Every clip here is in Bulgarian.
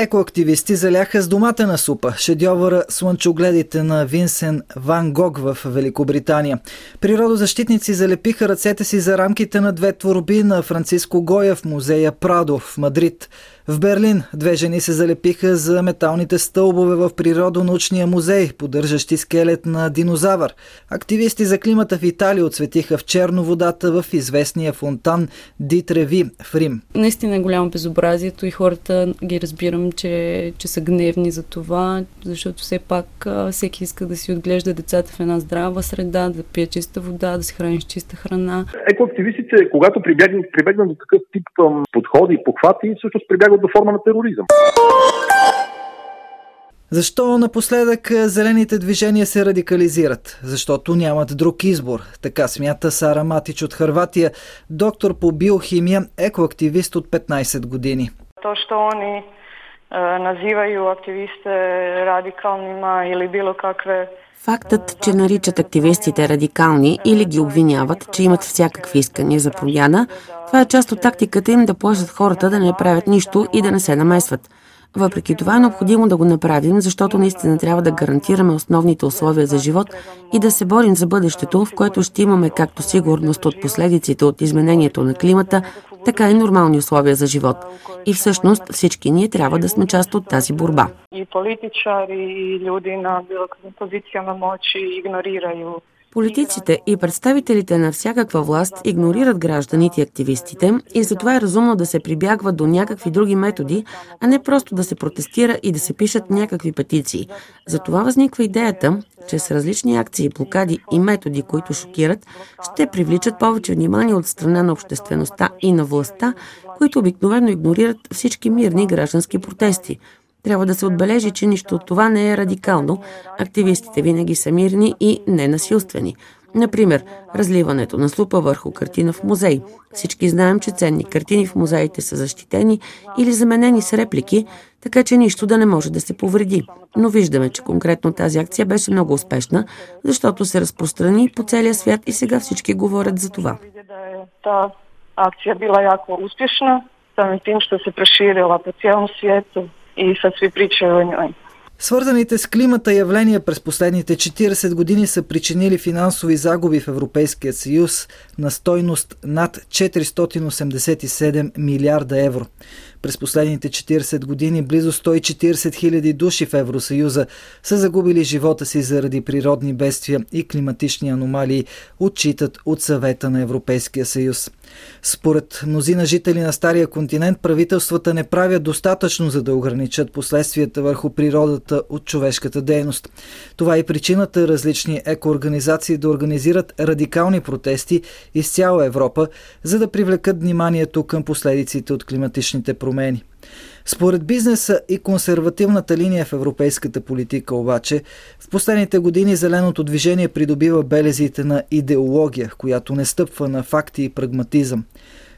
Екоактивисти заляха с домата на супа шедьовъра Слънчогледите на Винсен Ван Гог в Великобритания. Природозащитници залепиха ръцете си за рамките на две творби на Франциско Гоя в музея Прадо в Мадрид. В Берлин две жени се залепиха за металните стълбове в Природонаучния музей, поддържащи скелет на динозавър. Активисти за климата в Италия отсветиха в черно водата в известния фонтан Дитреви в Рим. Наистина е голямо безобразието и хората ги разбирам, че, че са гневни за това, защото все пак всеки иска да си отглежда децата в една здрава среда, да пие чиста вода, да се храни с чиста храна. Екоактивистите, когато прибегнат, прибегнат до такъв тип подходи и похвати, всъщност прибягват до форма на тероризъм. Защо напоследък зелените движения се радикализират? Защото нямат друг избор. Така смята Сара Матич от Харватия, доктор по биохимия, екоактивист от 15 години. То, що они називaju активисте радикалнима или било какве Фактът, че наричат активистите радикални или ги обвиняват, че имат всякакви искания за промяна, това е част от тактиката им да плашат хората да не правят нищо и да не се намесват. Въпреки това е необходимо да го направим, защото наистина трябва да гарантираме основните условия за живот и да се борим за бъдещето, в което ще имаме както сигурност от последиците от изменението на климата, така и нормални условия за живот. И всъщност всички ние трябва да сме част от тази борба. И политичари, и люди на позиция на мочи игнорирaju Политиците и представителите на всякаква власт игнорират гражданите и активистите и затова е разумно да се прибягва до някакви други методи, а не просто да се протестира и да се пишат някакви петиции. Затова възниква идеята, че с различни акции, блокади и методи, които шокират, ще привличат повече внимание от страна на обществеността и на властта, които обикновено игнорират всички мирни граждански протести – трябва да се отбележи, че нищо от това не е радикално. Активистите винаги са мирни и ненасилствени. Например, разливането на слупа върху картина в музей. Всички знаем, че ценни картини в музеите са защитени или заменени с реплики, така че нищо да не може да се повреди. Но виждаме, че конкретно тази акция беше много успешна, защото се разпространи по целия свят и сега всички говорят за това. Та акция била яко успешна, самим тим, що се проширила по цялом свету и pričaju o njoj. Свързаните с климата явления през последните 40 години са причинили финансови загуби в Европейския съюз на стойност над 487 милиарда евро. През последните 40 години близо 140 хиляди души в Евросъюза са загубили живота си заради природни бедствия и климатични аномалии, отчитат от съвета на Европейския съюз. Според мнозина жители на Стария континент, правителствата не правят достатъчно за да ограничат последствията върху природата от човешката дейност. Това е причината различни екоорганизации да организират радикални протести из цяла Европа, за да привлекат вниманието към последиците от климатичните промени. Според бизнеса и консервативната линия в европейската политика обаче, в последните години зеленото движение придобива белезите на идеология, която не стъпва на факти и прагматизъм.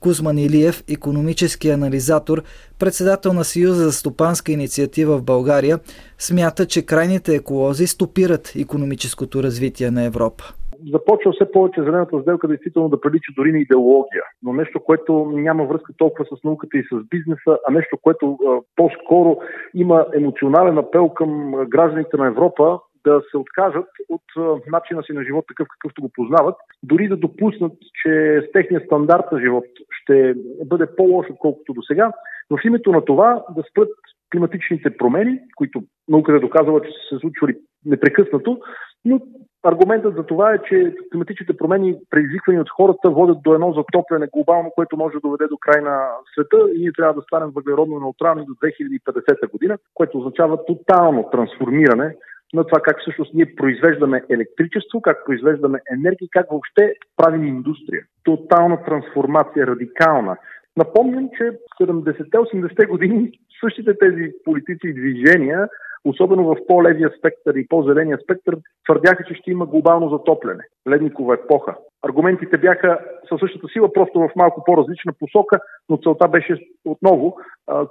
Кузман Илиев, економически анализатор, председател на Съюза за стопанска инициатива в България, смята, че крайните еколози стопират економическото развитие на Европа започва все повече зелената сделка действително да прилича дори на идеология, но нещо, което няма връзка толкова с науката и с бизнеса, а нещо, което а, по-скоро има емоционален апел към гражданите на Европа да се откажат от а, начина си на живот такъв какъвто го познават, дори да допуснат, че с техния стандарт на живот ще бъде по-лош, отколкото до сега, но в името на това да спрат климатичните промени, които науката е доказала, че са се случвали непрекъснато, но аргументът за това е, че климатичните промени, предизвиквани от хората, водят до едно затопляне глобално, което може да доведе до край на света и ние трябва да станем въглеродно неутрални до 2050 година, което означава тотално трансформиране на това как всъщност ние произвеждаме електричество, как произвеждаме енергия, как въобще правим индустрия. Тотална трансформация, радикална. Напомням, че в 70-80-те години същите тези политици и движения особено в по-левия спектър и по-зеления спектър, твърдяха, че ще има глобално затопляне, ледникова епоха. Аргументите бяха със същата сила, просто в малко по-различна посока, но целта беше отново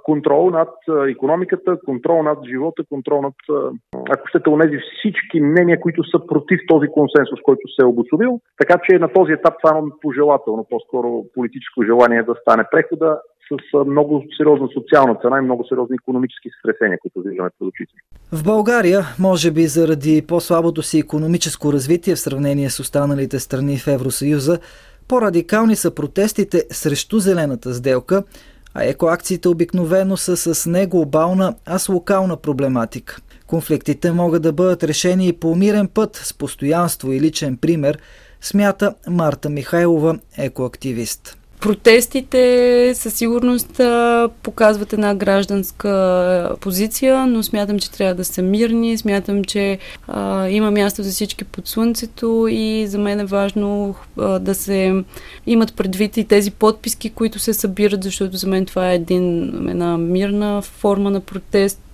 контрол над економиката, контрол над живота, контрол над, ако щете, онези всички мнения, които са против този консенсус, който се е обособил. Така че на този етап това е пожелателно, по-скоро политическо желание да стане прехода, с много сериозна социална цена и много сериозни економически стресения, които виждаме пред очите. В България, може би заради по-слабото си економическо развитие в сравнение с останалите страни в Евросъюза, по-радикални са протестите срещу зелената сделка, а екоакциите обикновено са с не глобална, а с локална проблематика. Конфликтите могат да бъдат решени и по мирен път с постоянство и личен пример, смята Марта Михайлова, екоактивист. Протестите със сигурност показват една гражданска позиция, но смятам, че трябва да са мирни, смятам, че а, има място за всички под слънцето и за мен е важно а, да се имат предвид и тези подписки, които се събират, защото за мен това е един, една мирна форма на протест,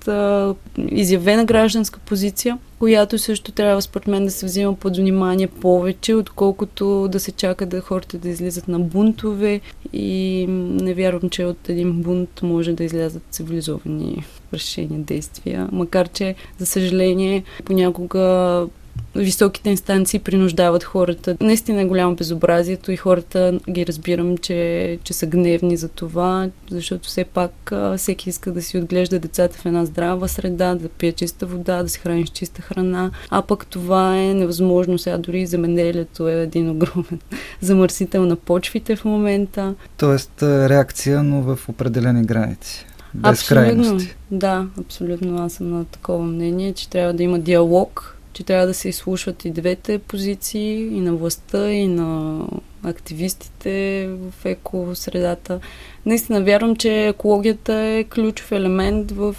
изявена гражданска позиция, която също трябва според мен да се взима под внимание повече, отколкото да се чака да хората да излизат на бунтове и не вярвам, че от един бунт може да излязат цивилизовани решения, действия. Макар, че, за съжаление, понякога високите инстанции принуждават хората. Наистина е голямо безобразието и хората ги разбирам, че, че са гневни за това, защото все пак всеки иска да си отглежда децата в една здрава среда, да пие чиста вода, да се храни с чиста храна, а пък това е невъзможно. Сега дори земеделието е един огромен замърсител на почвите в момента. Тоест реакция, но в определени граници. Без абсолютно, крайности. Да, абсолютно. Аз съм на такова мнение, че трябва да има диалог че трябва да се изслушват и двете позиции, и на властта, и на активистите в екосредата. Наистина вярвам, че екологията е ключов елемент в,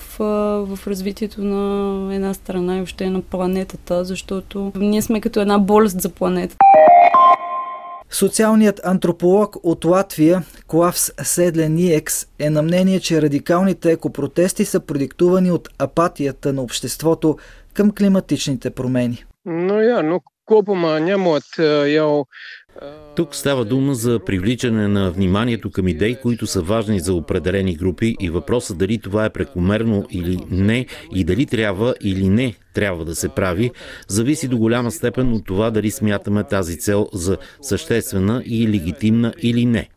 в развитието на една страна и въобще на планетата, защото ние сме като една болест за планетата. Социалният антрополог от Латвия, Клавс Седлениекс, е на мнение, че радикалните екопротести са продиктувани от апатията на обществото към климатичните промени. Но, я, но копома нямат яо тук става дума за привличане на вниманието към идеи, които са важни за определени групи и въпросът дали това е прекомерно или не и дали трябва или не трябва да се прави, зависи до голяма степен от това дали смятаме тази цел за съществена и легитимна или не.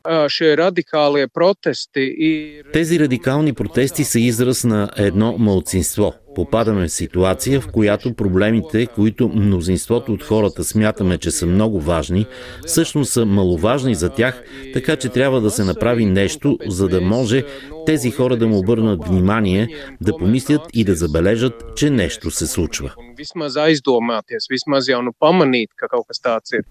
Тези радикални протести са израз на едно мълцинство. Попадаме в ситуация, в която проблемите, които мнозинството от хората смятаме, че са много важни, всъщност са маловажни за тях, така че трябва да се направи нещо, за да може тези хора да му обърнат внимание, да помислят и да забележат, че нещо се случва.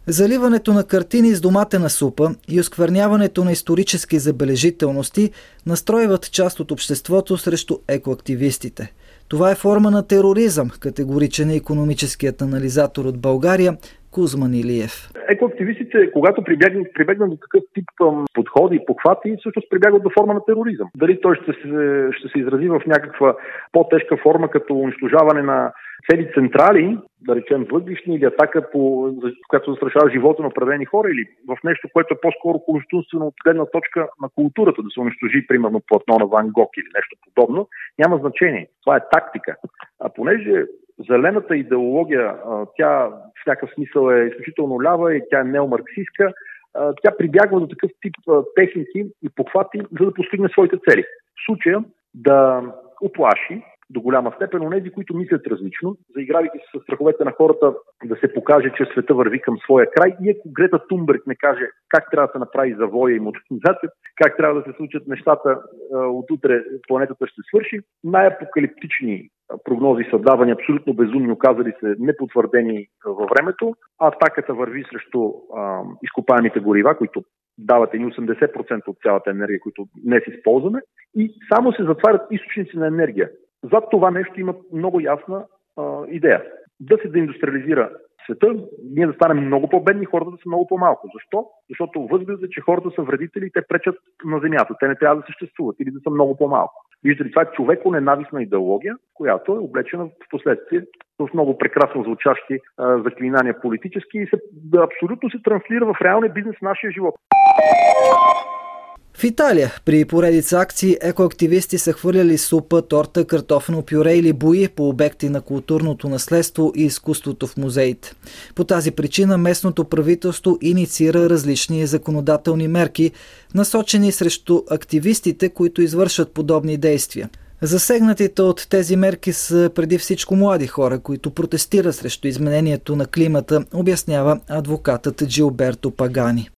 Заливането на картини с доматена супа и оскверняването на исторически забележителности настройват част от обществото срещу екоактивистите. Това е форма на тероризъм, категоричен е економическият анализатор от България Кузман Илиев. Екоактивистите, когато прибегнат, прибегнат до такъв тип подходи и похвати, всъщност прибягват до форма на тероризъм. Дали той ще се, ще се изрази в някаква по-тежка форма, като унищожаване на цели централи, да речем въглишни или атака, по, която застрашава живота на определени хора или в нещо, което е по-скоро конституционно от гледна точка на културата, да се унищожи, примерно, платно на Ван Гог или нещо подобно, няма значение. Това е тактика. А понеже зелената идеология, тя в всякакъв смисъл е изключително лява и тя е неомарксистка, тя прибягва до такъв тип техники и похвати, за да постигне своите цели. В случая да оплаши до голяма степен онези, които мислят различно, заигравайки се с страховете на хората да се покаже, че света върви към своя край и ако Грета Тумберг не каже как трябва да се направи завоя и модернизация, как трябва да се случат нещата от утре планетата ще свърши, най-апокалиптични прогнози са давани абсолютно безумни, оказали се непотвърдени във времето. Атаката върви срещу а, изкопаемите горива, които дават едни 80% от цялата енергия, които днес използваме, и само се затварят източници на енергия. Зад това нещо има много ясна а, идея. Да се деиндустриализира света, ние да станем много по-бедни, хората да са много по-малко. Защо? Защото възгледът е, че хората са вредители и те пречат на земята. Те не трябва да съществуват или да са много по-малко. Виждате ли, това е човеко ненавистна идеология, която е облечена в последствие в много прекрасно звучащи а, заклинания политически и се, да, абсолютно се транслира в реалния бизнес в нашия живот. В Италия при поредица акции екоактивисти са хвърляли супа, торта, картофено пюре или бои по обекти на културното наследство и изкуството в музеите. По тази причина местното правителство инициира различни законодателни мерки, насочени срещу активистите, които извършват подобни действия – Засегнатите от тези мерки са преди всичко млади хора, които протестират срещу изменението на климата, обяснява адвокатът Джилберто Пагани.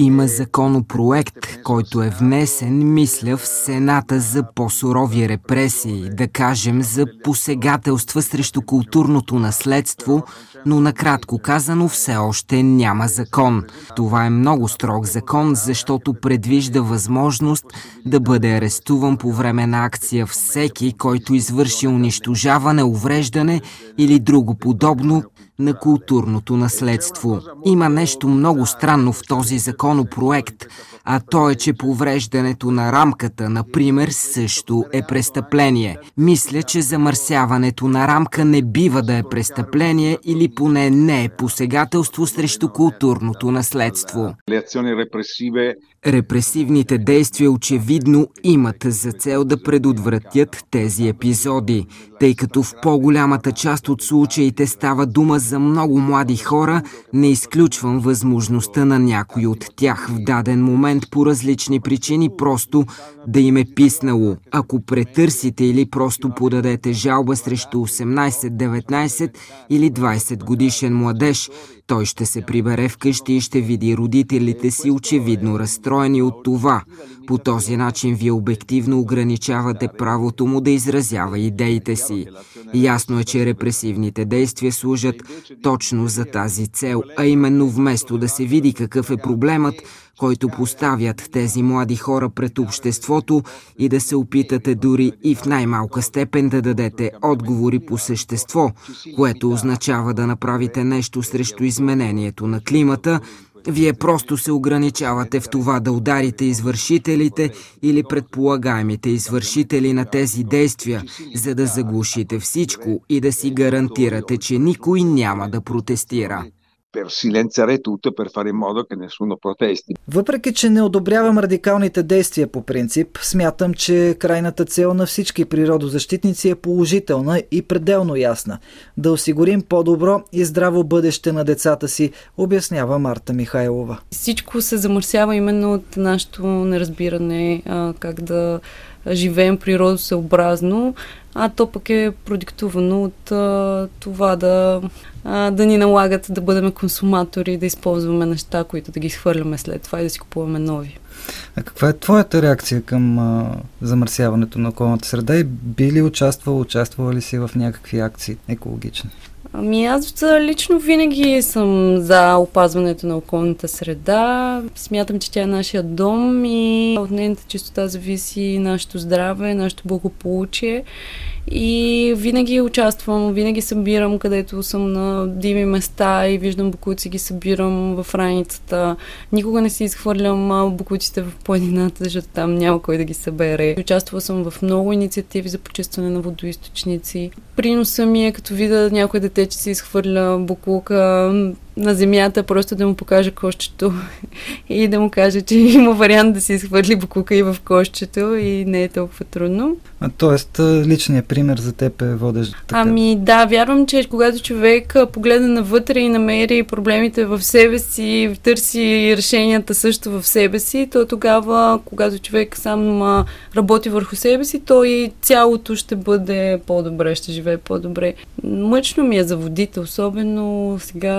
Има законопроект, който е внесен, мисля, в Сената за по-сурови репресии, да кажем за посегателства срещу културното наследство, но накратко казано все още няма закон. Това е много строг закон, защото предвижда възможност да бъде арестуван по време на акция всеки, който извърши унищожаване, увреждане или друго подобно на културното наследство. Има нещо много странно в този законопроект, а то е, че повреждането на рамката, например, също е престъпление. Мисля, че замърсяването на рамка не бива да е престъпление или поне не е посегателство срещу културното наследство. Репресивните действия очевидно имат за цел да предотвратят тези епизоди, тъй като в по-голямата част от случаите става дума за много млади хора, не изключвам възможността на някой от тях в даден момент по различни причини просто да им е писнало. Ако претърсите или просто подадете жалба срещу 18, 19 или 20 годишен младеж, той ще се прибере вкъщи и ще види родителите си очевидно разстроени от това. По този начин вие обективно ограничавате правото му да изразява идеите си. Ясно е, че репресивните действия служат точно за тази цел, а именно вместо да се види какъв е проблемът, който поставят тези млади хора пред обществото и да се опитате дори и в най-малка степен да дадете отговори по същество, което означава да направите нещо срещу изменението на климата, вие просто се ограничавате в това да ударите извършителите или предполагаемите извършители на тези действия, за да заглушите всичко и да си гарантирате, че никой няма да протестира per silenziare tutto per fare in modo che nessuno protesti. Въпреки, че не одобрявам радикалните действия по принцип, смятам, че крайната цел на всички природозащитници е положителна и пределно ясна. Да осигурим по-добро и здраво бъдеще на децата си, обяснява Марта Михайлова. Всичко се замърсява именно от нашето неразбиране как да живеем природосъобразно, а то пък е продиктувано от а, това да, а, да ни налагат да бъдем консуматори, да използваме неща, които да ги схвърляме след това и да си купуваме нови. А каква е твоята реакция към а, замърсяването на околната среда и би ли участвал, участвала ли си в някакви акции екологични? Ами аз лично винаги съм за опазването на околната среда. Смятам, че тя е нашия дом и от нейната чистота зависи нашето здраве, нашето благополучие. И винаги участвам, винаги събирам, където съм на дими места и виждам букуци, ги събирам в раницата. Никога не си изхвърлям букуците в планината, защото там няма кой да ги събере. Участвала съм в много инициативи за почистване на водоисточници. Приноса ми е като видя някой дете, че си изхвърля буклука на земята, просто да му покажа кошчето и да му каже, че има вариант да си изхвърли буклука и в кошчето и не е толкова трудно. А, тоест, личният пример за теб е водещ. Така. Ами да, вярвам, че когато човек погледне навътре и намери проблемите в себе си, търси решенията също в себе си, то тогава, когато човек сам работи върху себе си, то и цялото ще бъде по-добре, ще живее по-добре. Мъчно ми е за водите, особено сега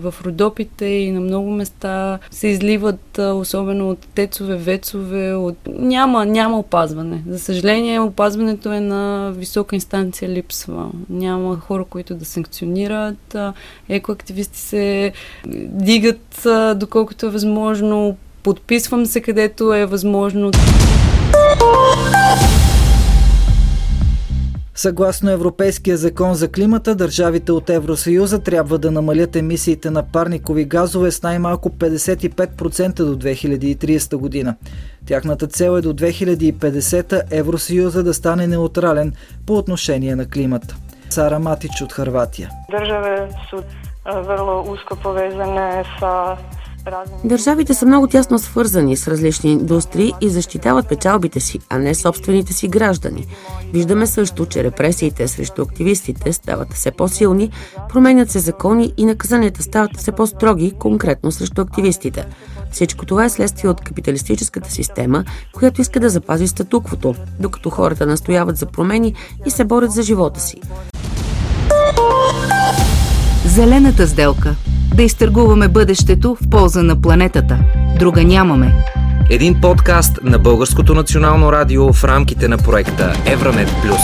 в Родопите, и на много места се изливат, особено от тецове, вецове. От... Няма, няма опазване. За съжаление, опазването е на висока инстанция липсва. Няма хора, които да санкционират. Екоактивисти се дигат доколкото е възможно. Подписвам се където е възможно. Съгласно Европейския закон за климата, държавите от Евросъюза трябва да намалят емисиите на парникови газове с най-малко 55% до 2030 година. Тяхната цел е до 2050 Евросъюза да стане неутрален по отношение на климата. Сара Матич от Харватия. Държаве са vrlo usko povezane sa Държавите са много тясно свързани с различни индустрии и защитават печалбите си, а не собствените си граждани. Виждаме също, че репресиите срещу активистите стават все по-силни, променят се закони и наказанията стават все по-строги, конкретно срещу активистите. Всичко това е следствие от капиталистическата система, която иска да запази статуквото, докато хората настояват за промени и се борят за живота си. Зелената сделка. Да изтъргуваме бъдещето в полза на планетата. Друга нямаме. Един подкаст на Българското национално радио в рамките на проекта Евранет Плюс.